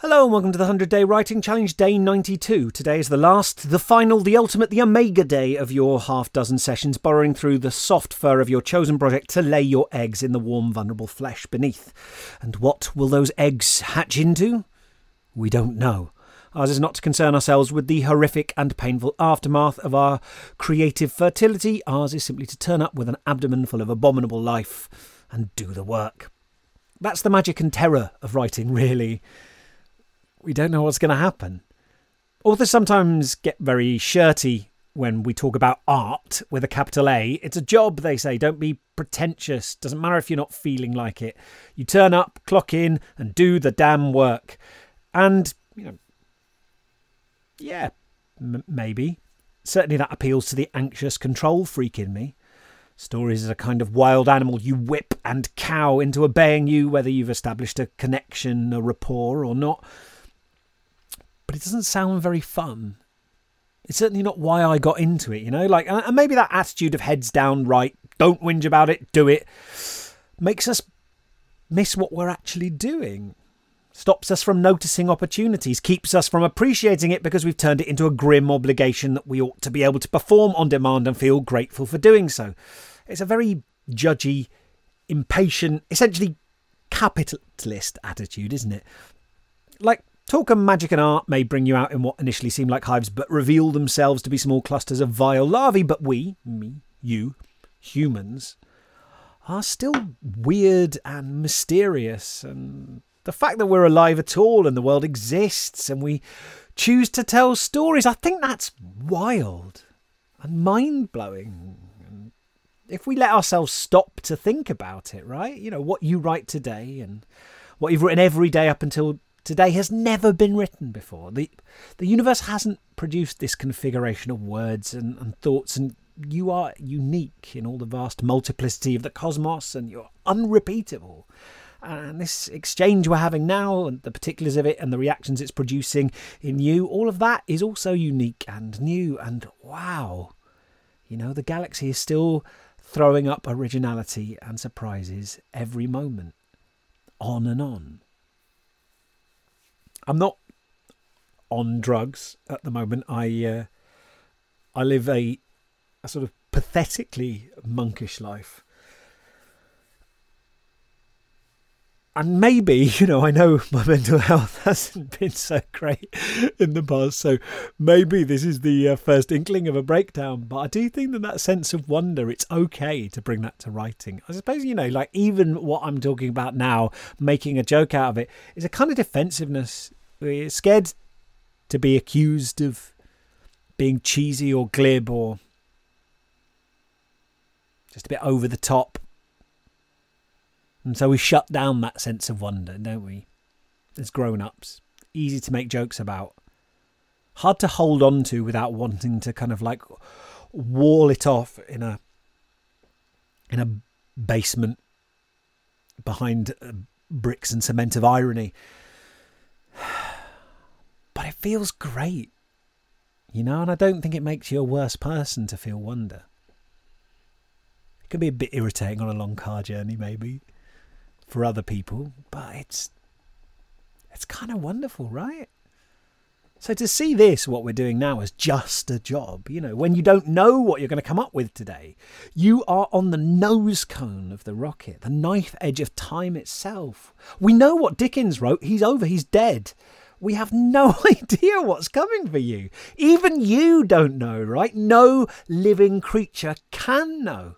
Hello and welcome to the 100 Day Writing Challenge, day 92. Today is the last, the final, the ultimate, the omega day of your half dozen sessions, burrowing through the soft fur of your chosen project to lay your eggs in the warm, vulnerable flesh beneath. And what will those eggs hatch into? We don't know. Ours is not to concern ourselves with the horrific and painful aftermath of our creative fertility. Ours is simply to turn up with an abdomen full of abominable life and do the work. That's the magic and terror of writing, really we don't know what's going to happen. Authors sometimes get very shirty when we talk about art with a capital A. It's a job, they say. Don't be pretentious. Doesn't matter if you're not feeling like it. You turn up, clock in, and do the damn work. And, you know, yeah, m- maybe. Certainly that appeals to the anxious control freak in me. Stories is a kind of wild animal you whip and cow into obeying you, whether you've established a connection, a rapport, or not but it doesn't sound very fun. It's certainly not why I got into it, you know? Like, and maybe that attitude of heads down, right, don't whinge about it, do it, makes us miss what we're actually doing. Stops us from noticing opportunities, keeps us from appreciating it because we've turned it into a grim obligation that we ought to be able to perform on demand and feel grateful for doing so. It's a very judgy, impatient, essentially capitalist attitude, isn't it? Like, Talk of magic and art may bring you out in what initially seem like hives, but reveal themselves to be small clusters of vile larvae. But we, me, you, humans, are still weird and mysterious. And the fact that we're alive at all and the world exists and we choose to tell stories, I think that's wild and mind blowing. If we let ourselves stop to think about it, right? You know, what you write today and what you've written every day up until today has never been written before. The, the universe hasn't produced this configuration of words and, and thoughts, and you are unique in all the vast multiplicity of the cosmos, and you're unrepeatable. And this exchange we're having now, and the particulars of it, and the reactions it's producing in you, all of that is also unique and new. And wow, you know, the galaxy is still throwing up originality and surprises every moment, on and on. I'm not on drugs at the moment. I uh, I live a a sort of pathetically monkish life. And maybe, you know, I know my mental health hasn't been so great in the past, so maybe this is the uh, first inkling of a breakdown. But I do think that that sense of wonder, it's okay to bring that to writing. I suppose, you know, like even what I'm talking about now, making a joke out of it, is a kind of defensiveness. We're scared to be accused of being cheesy or glib or just a bit over the top and so we shut down that sense of wonder, don't we? As grown ups. Easy to make jokes about. Hard to hold on to without wanting to kind of like wall it off in a in a basement behind uh, bricks and cement of irony. But it feels great, you know, and I don't think it makes you a worse person to feel wonder. It can be a bit irritating on a long car journey, maybe for other people, but it's it's kind of wonderful, right? So to see this, what we're doing now, as just a job, you know, when you don't know what you're going to come up with today, you are on the nose cone of the rocket, the knife edge of time itself. We know what Dickens wrote. He's over. He's dead. We have no idea what's coming for you. Even you don't know, right? No living creature can know.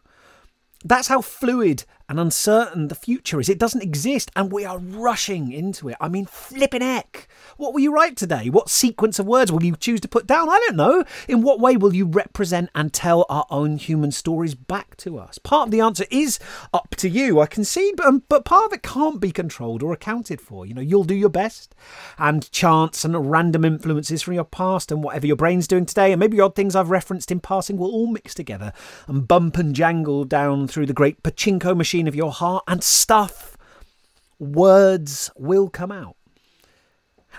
That's how fluid and uncertain the future is. It doesn't exist, and we are rushing into it. I mean, flipping heck. What will you write today? What sequence of words will you choose to put down? I don't know. In what way will you represent and tell our own human stories back to us? Part of the answer is up to you, I concede, but, um, but part of it can't be controlled or accounted for. You know, you'll do your best, and chance and random influences from your past and whatever your brain's doing today, and maybe odd things I've referenced in passing will all mix together and bump and jangle down through the great pachinko machine machine of your heart, and stuff, words will come out.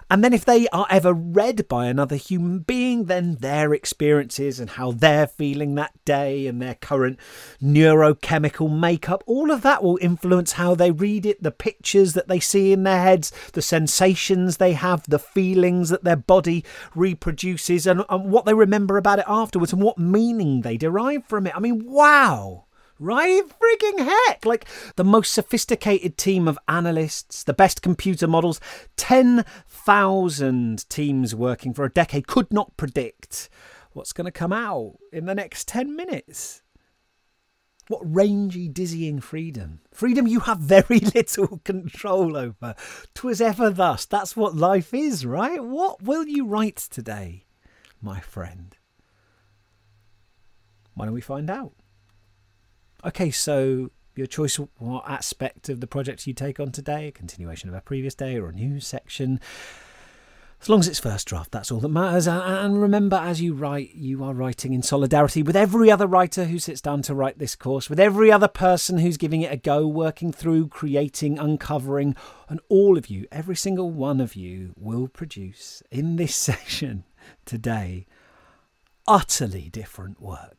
And then, if they are ever read by another human being, then their experiences and how they're feeling that day and their current neurochemical makeup, all of that will influence how they read it, the pictures that they see in their heads, the sensations they have, the feelings that their body reproduces, and, and what they remember about it afterwards and what meaning they derive from it. I mean, wow! Right? Freaking heck! Like the most sophisticated team of analysts, the best computer models, 10,000 teams working for a decade could not predict what's going to come out in the next 10 minutes. What rangy, dizzying freedom. Freedom you have very little control over. 'Twas ever thus. That's what life is, right? What will you write today, my friend? Why don't we find out? Okay, so your choice what aspect of the project you take on today, a continuation of a previous day or a new section. As long as it's first draft, that's all that matters. And remember, as you write, you are writing in solidarity with every other writer who sits down to write this course, with every other person who's giving it a go, working through, creating, uncovering, and all of you, every single one of you, will produce in this session today utterly different work.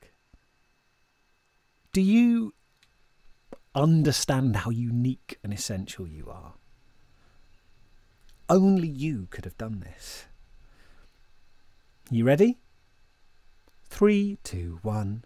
Do you understand how unique and essential you are? Only you could have done this. You ready? Three, two, one,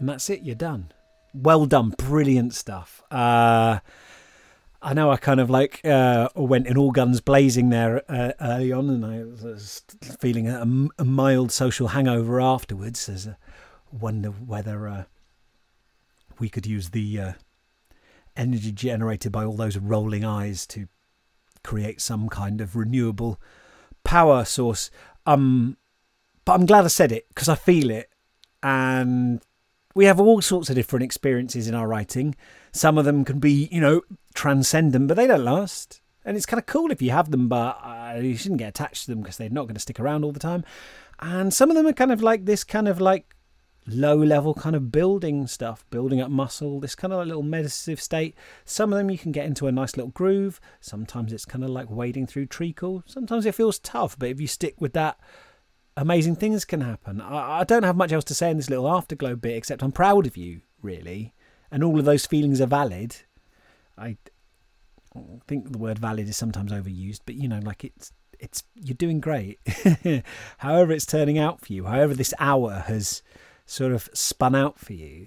and that's it. You're done. Well done. Brilliant stuff. Uh, I know I kind of like uh, went in all guns blazing there uh, early on, and I was feeling a, a, mild social hangover afterwards. As I wonder whether uh, we could use the uh, energy generated by all those rolling eyes to create some kind of renewable power source. Um, but I'm glad I said it because I feel it, and we have all sorts of different experiences in our writing. Some of them can be, you know, transcendent, but they don't last. And it's kind of cool if you have them, but uh, you shouldn't get attached to them because they're not going to stick around all the time. And some of them are kind of like this kind of like low level kind of building stuff, building up muscle, this kind of like little meditative state. Some of them you can get into a nice little groove. Sometimes it's kind of like wading through treacle. Sometimes it feels tough, but if you stick with that, amazing things can happen. I, I don't have much else to say in this little afterglow bit except I'm proud of you, really. And all of those feelings are valid. I think the word valid is sometimes overused, but you know, like it's it's you're doing great. however it's turning out for you, however this hour has sort of spun out for you,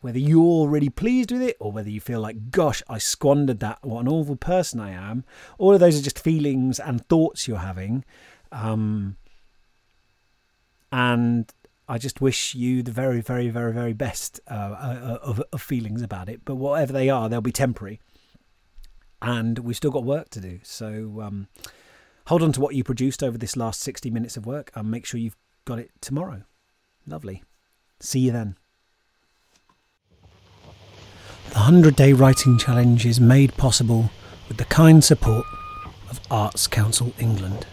whether you're really pleased with it or whether you feel like, gosh, I squandered that, what an awful person I am, all of those are just feelings and thoughts you're having. Um, and I just wish you the very, very, very, very best uh, uh, of, of feelings about it. But whatever they are, they'll be temporary. And we've still got work to do. So um, hold on to what you produced over this last 60 minutes of work and make sure you've got it tomorrow. Lovely. See you then. The 100 Day Writing Challenge is made possible with the kind support of Arts Council England.